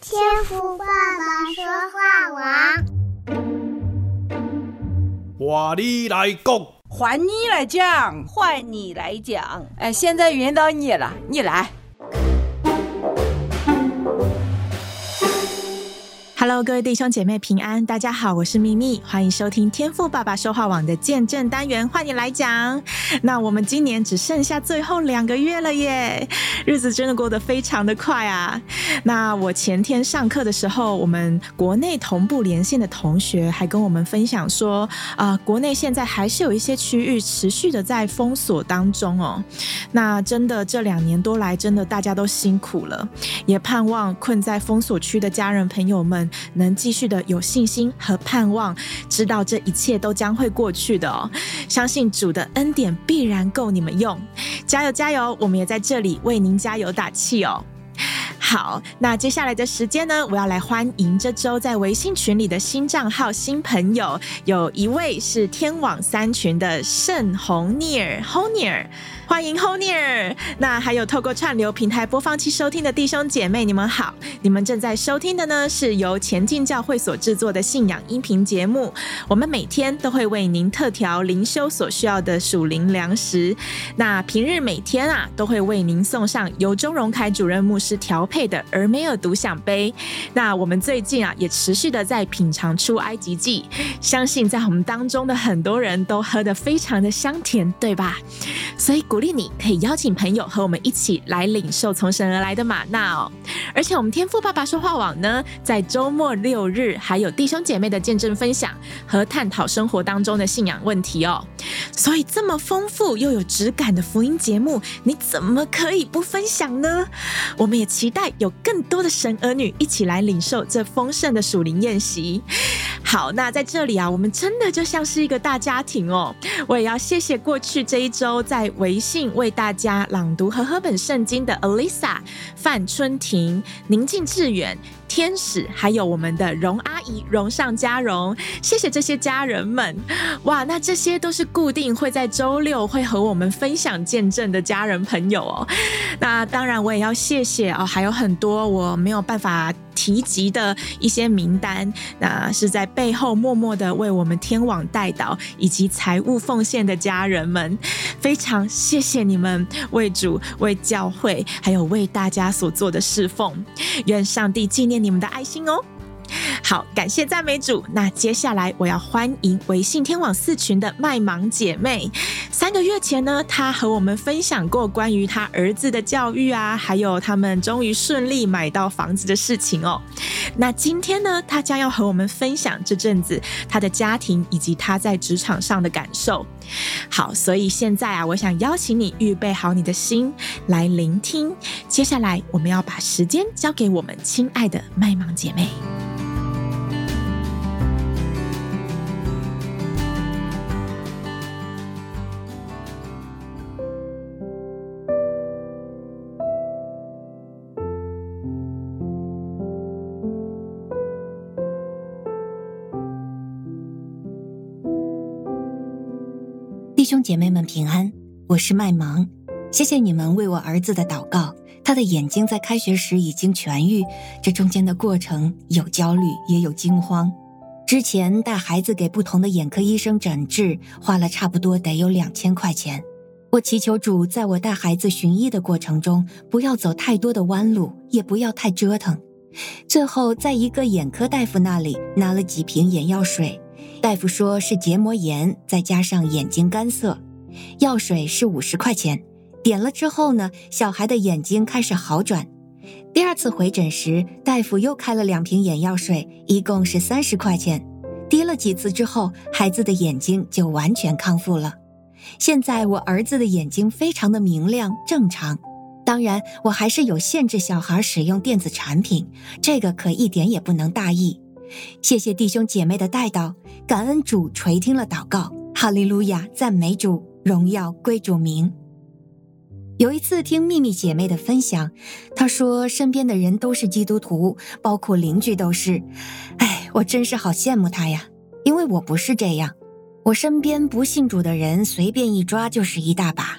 天赋爸爸说话王，换你来讲，换你来讲，换你来讲。哎，现在轮到你了，你来。Hello，各位弟兄姐妹平安，大家好，我是咪咪，欢迎收听天赋爸爸说话网的见证单元，换你来讲。那我们今年只剩下最后两个月了耶，日子真的过得非常的快啊。那我前天上课的时候，我们国内同步连线的同学还跟我们分享说，啊、国内现在还是有一些区域持续的在封锁当中哦。那真的这两年多来，真的大家都辛苦了，也盼望困在封锁区的家人朋友们。能继续的有信心和盼望，知道这一切都将会过去的哦。相信主的恩典必然够你们用，加油加油！我们也在这里为您加油打气哦。好，那接下来的时间呢，我要来欢迎这周在微信群里的新账号新朋友，有一位是天网三群的盛红尼尔 Honier。欢迎 Honier，那还有透过串流平台播放器收听的弟兄姐妹，你们好！你们正在收听的呢，是由前进教会所制作的信仰音频节目。我们每天都会为您特调灵修所需要的属灵粮食。那平日每天啊，都会为您送上由钟荣凯主任牧师调配的俄梅尔独享杯。那我们最近啊，也持续的在品尝出埃及记，相信在我们当中的很多人都喝得非常的香甜，对吧？所以鼓。鼓励你可以邀请朋友和我们一起来领受从神而来的吗哪哦！而且我们天赋爸爸说话网呢，在周末六日还有弟兄姐妹的见证分享和探讨生活当中的信仰问题哦。所以这么丰富又有质感的福音节目，你怎么可以不分享呢？我们也期待有更多的神儿女一起来领受这丰盛的属灵宴席。好，那在这里啊，我们真的就像是一个大家庭哦。我也要谢谢过去这一周在微信为大家朗读和合本圣经的 Alisa、范春婷、宁静致远。天使，还有我们的荣阿姨，荣上加荣，谢谢这些家人们，哇，那这些都是固定会在周六会和我们分享见证的家人朋友哦。那当然，我也要谢谢哦，还有很多我没有办法提及的一些名单，那是在背后默默的为我们天网代祷以及财务奉献的家人们，非常谢谢你们为主、为教会，还有为大家所做的侍奉，愿上帝纪念你们的爱心哦。好，感谢赞美主。那接下来我要欢迎微信天网四群的麦芒姐妹。三个月前呢，她和我们分享过关于她儿子的教育啊，还有他们终于顺利买到房子的事情哦。那今天呢，她将要和我们分享这阵子她的家庭以及她在职场上的感受。好，所以现在啊，我想邀请你预备好你的心来聆听。接下来我们要把时间交给我们亲爱的麦芒姐妹。兄姐妹们平安，我是麦芒，谢谢你们为我儿子的祷告。他的眼睛在开学时已经痊愈，这中间的过程有焦虑，也有惊慌。之前带孩子给不同的眼科医生诊治，花了差不多得有两千块钱。我祈求主，在我带孩子寻医的过程中，不要走太多的弯路，也不要太折腾。最后，在一个眼科大夫那里拿了几瓶眼药水。大夫说是结膜炎，再加上眼睛干涩，药水是五十块钱。点了之后呢，小孩的眼睛开始好转。第二次回诊时，大夫又开了两瓶眼药水，一共是三十块钱。滴了几次之后，孩子的眼睛就完全康复了。现在我儿子的眼睛非常的明亮正常。当然，我还是有限制小孩使用电子产品，这个可一点也不能大意。谢谢弟兄姐妹的代祷，感恩主垂听了祷告，哈利路亚，赞美主，荣耀归主名。有一次听秘密姐妹的分享，她说身边的人都是基督徒，包括邻居都是。哎，我真是好羡慕她呀，因为我不是这样，我身边不信主的人随便一抓就是一大把，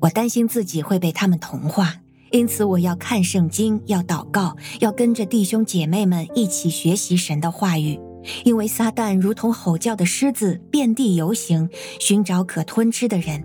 我担心自己会被他们同化，因此我要看圣经，要祷告，要跟着弟兄姐妹们一起学习神的话语。因为撒旦如同吼叫的狮子，遍地游行，寻找可吞吃的人。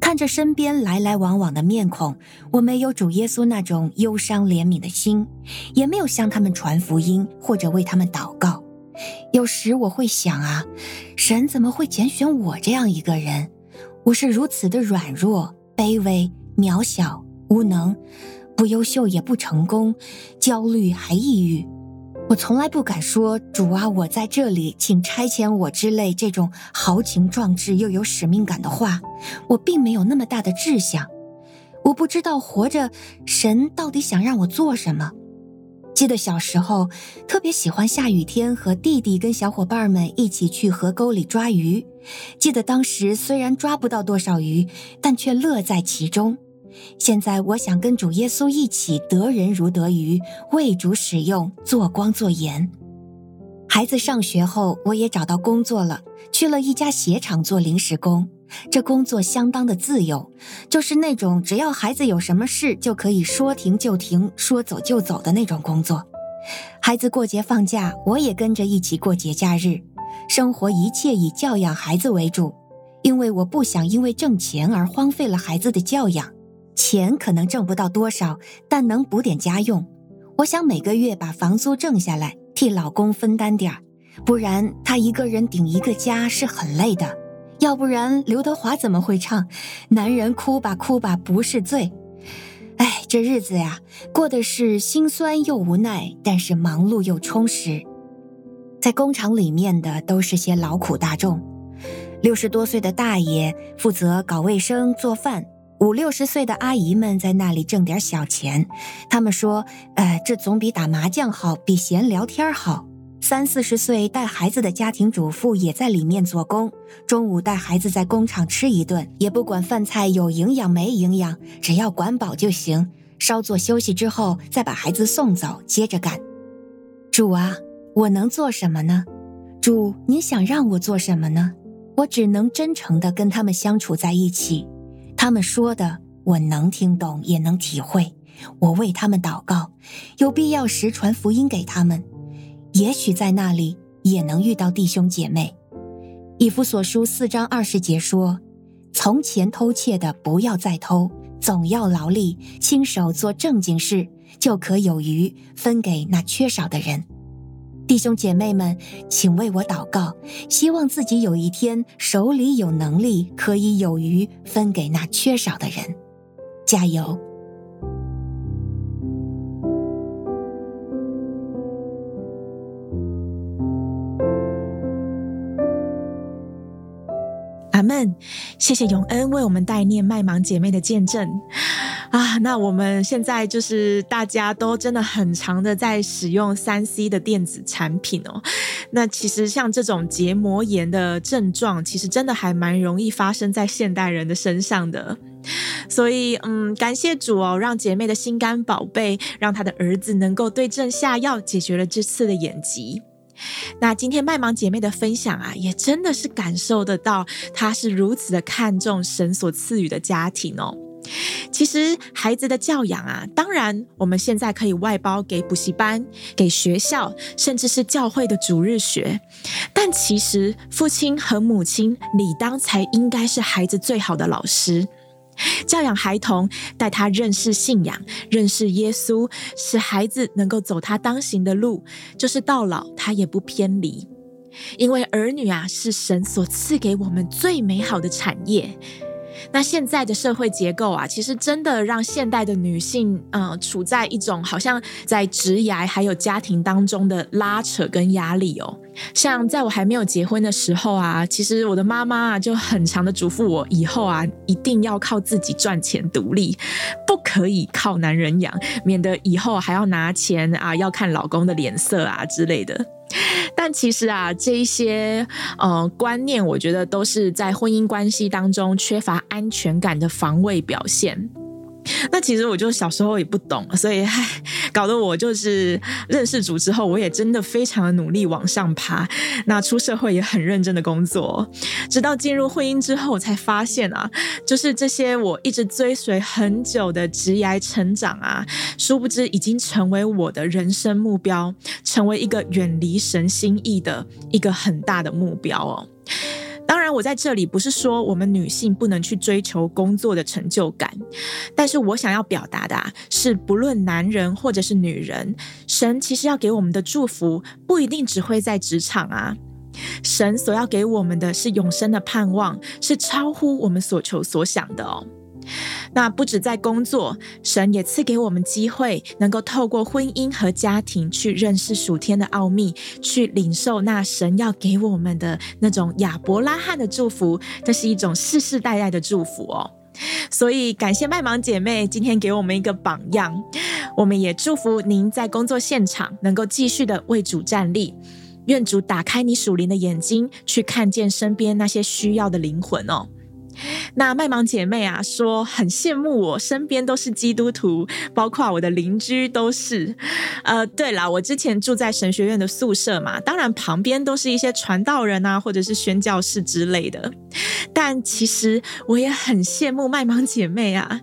看着身边来来往往的面孔，我没有主耶稣那种忧伤怜悯的心，也没有向他们传福音或者为他们祷告。有时我会想啊，神怎么会拣选我这样一个人？我是如此的软弱、卑微、渺小、无能，不优秀也不成功，焦虑还抑郁。我从来不敢说“主啊，我在这里，请差遣我”之类这种豪情壮志又有使命感的话。我并没有那么大的志向。我不知道活着，神到底想让我做什么。记得小时候，特别喜欢下雨天和弟弟跟小伙伴们一起去河沟里抓鱼。记得当时虽然抓不到多少鱼，但却乐在其中。现在我想跟主耶稣一起得人如得鱼，为主使用，做光做盐。孩子上学后，我也找到工作了，去了一家鞋厂做临时工。这工作相当的自由，就是那种只要孩子有什么事就可以说停就停，说走就走的那种工作。孩子过节放假，我也跟着一起过节假日。生活一切以教养孩子为主，因为我不想因为挣钱而荒废了孩子的教养。钱可能挣不到多少，但能补点家用。我想每个月把房租挣下来，替老公分担点儿，不然他一个人顶一个家是很累的。要不然刘德华怎么会唱“男人哭吧哭吧不是罪”？哎，这日子呀，过的是心酸又无奈，但是忙碌又充实。在工厂里面的都是些劳苦大众，六十多岁的大爷负责搞卫生做饭。五六十岁的阿姨们在那里挣点小钱，他们说：“呃，这总比打麻将好，比闲聊天好。”三四十岁带孩子的家庭主妇也在里面做工，中午带孩子在工厂吃一顿，也不管饭菜有营养没营养，只要管饱就行。稍作休息之后，再把孩子送走，接着干。主啊，我能做什么呢？主，您想让我做什么呢？我只能真诚地跟他们相处在一起。他们说的我能听懂，也能体会。我为他们祷告，有必要时传福音给他们。也许在那里也能遇到弟兄姐妹。以弗所书四章二十节说：“从前偷窃的不要再偷，总要劳力，亲手做正经事，就可有余分给那缺少的人。”弟兄姐妹们，请为我祷告，希望自己有一天手里有能力，可以有余分给那缺少的人。加油！阿门。谢谢永恩为我们代念麦芒姐妹的见证。啊，那我们现在就是大家都真的很常的在使用三 C 的电子产品哦。那其实像这种结膜炎的症状，其实真的还蛮容易发生在现代人的身上的。所以，嗯，感谢主哦，让姐妹的心肝宝贝，让她的儿子能够对症下药，解决了这次的眼疾。那今天麦芒姐妹的分享啊，也真的是感受得到，她是如此的看重神所赐予的家庭哦。其实孩子的教养啊，当然我们现在可以外包给补习班、给学校，甚至是教会的主日学。但其实父亲和母亲理当才应该是孩子最好的老师，教养孩童，带他认识信仰、认识耶稣，使孩子能够走他当行的路，就是到老他也不偏离。因为儿女啊，是神所赐给我们最美好的产业。那现在的社会结构啊，其实真的让现代的女性，呃，处在一种好像在职涯还有家庭当中的拉扯跟压力哦。像在我还没有结婚的时候啊，其实我的妈妈啊就很常的嘱咐我，以后啊一定要靠自己赚钱独立，不可以靠男人养，免得以后还要拿钱啊，要看老公的脸色啊之类的。但其实啊，这一些呃观念，我觉得都是在婚姻关系当中缺乏安全感的防卫表现。那其实我就小时候也不懂，所以 唉，搞得我就是认识主之后，我也真的非常的努力往上爬。那出社会也很认真的工作，直到进入婚姻之后，我才发现啊，就是这些我一直追随很久的职业成长啊，殊不知已经成为我的人生目标，成为一个远离神心意的一个很大的目标哦。当然，我在这里不是说我们女性不能去追求工作的成就感，但是我想要表达的是，不论男人或者是女人，神其实要给我们的祝福不一定只会在职场啊，神所要给我们的是永生的盼望，是超乎我们所求所想的哦。那不止在工作，神也赐给我们机会，能够透过婚姻和家庭去认识属天的奥秘，去领受那神要给我们的那种亚伯拉罕的祝福。这是一种世世代代的祝福哦。所以感谢麦芒姐妹今天给我们一个榜样，我们也祝福您在工作现场能够继续的为主站立。愿主打开你属灵的眼睛，去看见身边那些需要的灵魂哦。那麦芒姐妹啊，说很羡慕我身边都是基督徒，包括我的邻居都是。呃，对啦，我之前住在神学院的宿舍嘛，当然旁边都是一些传道人啊，或者是宣教士之类的。但其实我也很羡慕麦芒姐妹啊，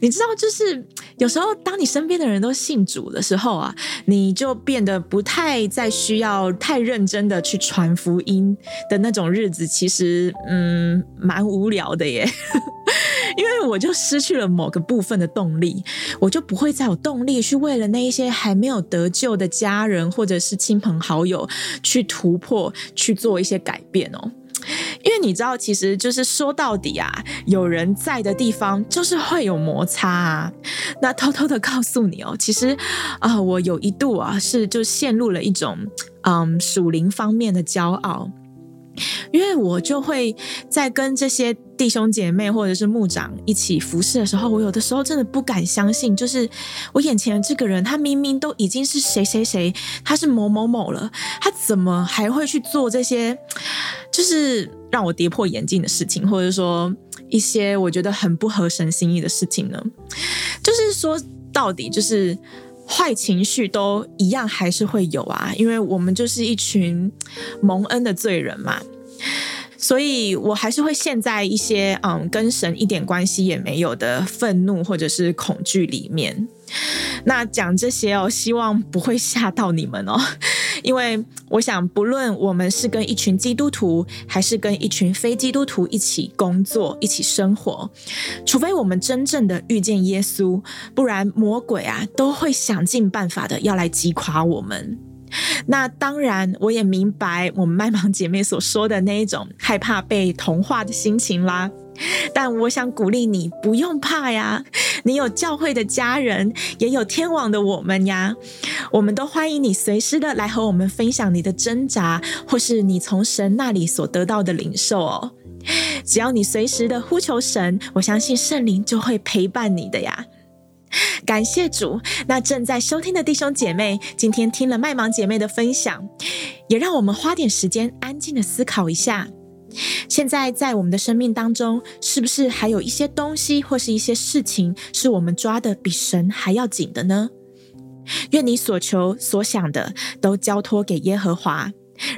你知道，就是有时候当你身边的人都信主的时候啊，你就变得不太再需要太认真的去传福音的那种日子，其实嗯，蛮无聊的耶，因为我就失去了某个部分的动力，我就不会再有动力去为了那一些还没有得救的家人或者是亲朋好友去突破，去做一些改变哦。因为你知道，其实就是说到底啊，有人在的地方就是会有摩擦啊。那偷偷的告诉你哦，其实啊、我有一度啊是就陷入了一种嗯属灵方面的骄傲。因为我就会在跟这些弟兄姐妹或者是牧长一起服侍的时候，我有的时候真的不敢相信，就是我眼前的这个人，他明明都已经是谁谁谁，他是某某某了，他怎么还会去做这些，就是让我跌破眼镜的事情，或者说一些我觉得很不合神心意的事情呢？就是说到底就是。坏情绪都一样还是会有啊，因为我们就是一群蒙恩的罪人嘛，所以我还是会陷在一些嗯跟神一点关系也没有的愤怒或者是恐惧里面。那讲这些哦，希望不会吓到你们哦。因为我想，不论我们是跟一群基督徒，还是跟一群非基督徒一起工作、一起生活，除非我们真正的遇见耶稣，不然魔鬼啊都会想尽办法的要来击垮我们。那当然，我也明白我们麦芒姐妹所说的那一种害怕被同化的心情啦。但我想鼓励你，不用怕呀！你有教会的家人，也有天网的我们呀。我们都欢迎你随时的来和我们分享你的挣扎，或是你从神那里所得到的领受哦。只要你随时的呼求神，我相信圣灵就会陪伴你的呀。感谢主！那正在收听的弟兄姐妹，今天听了麦芒姐妹的分享，也让我们花点时间安静的思考一下。现在在我们的生命当中，是不是还有一些东西或是一些事情，是我们抓得比神还要紧的呢？愿你所求所想的都交托给耶和华，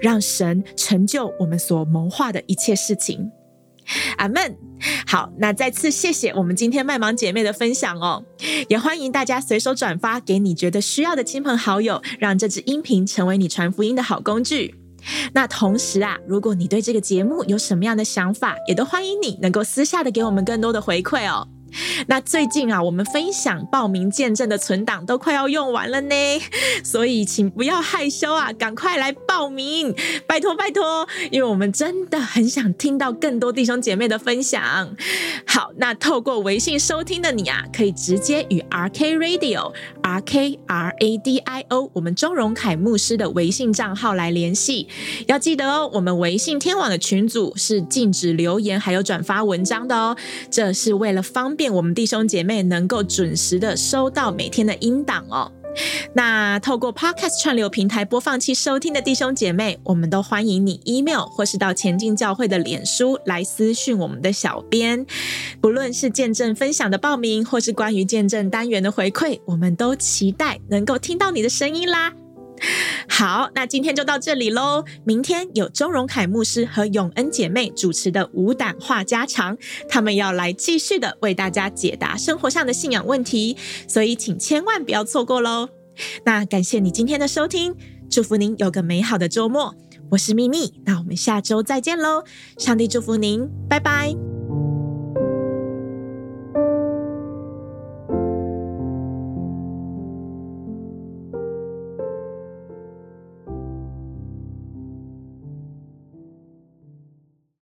让神成就我们所谋划的一切事情。阿门。好，那再次谢谢我们今天麦芒姐妹的分享哦，也欢迎大家随手转发给你觉得需要的亲朋好友，让这支音频成为你传福音的好工具。那同时啊，如果你对这个节目有什么样的想法，也都欢迎你能够私下的给我们更多的回馈哦。那最近啊，我们分享报名见证的存档都快要用完了呢，所以请不要害羞啊，赶快来报名，拜托拜托，因为我们真的很想听到更多弟兄姐妹的分享。好，那透过微信收听的你啊，可以直接与 RK Radio R K R A D I O 我们钟荣凯牧师的微信账号来联系。要记得哦，我们微信天网的群组是禁止留言还有转发文章的哦，这是为了方便便。我们弟兄姐妹能够准时的收到每天的音档哦。那透过 Podcast 串流平台播放器收听的弟兄姐妹，我们都欢迎你 email 或是到前进教会的脸书来私讯我们的小编，不论是见证分享的报名，或是关于见证单元的回馈，我们都期待能够听到你的声音啦。好，那今天就到这里喽。明天有钟荣凯牧师和永恩姐妹主持的无胆话家常，他们要来继续的为大家解答生活上的信仰问题，所以请千万不要错过喽。那感谢你今天的收听，祝福您有个美好的周末。我是秘密，那我们下周再见喽。上帝祝福您，拜拜。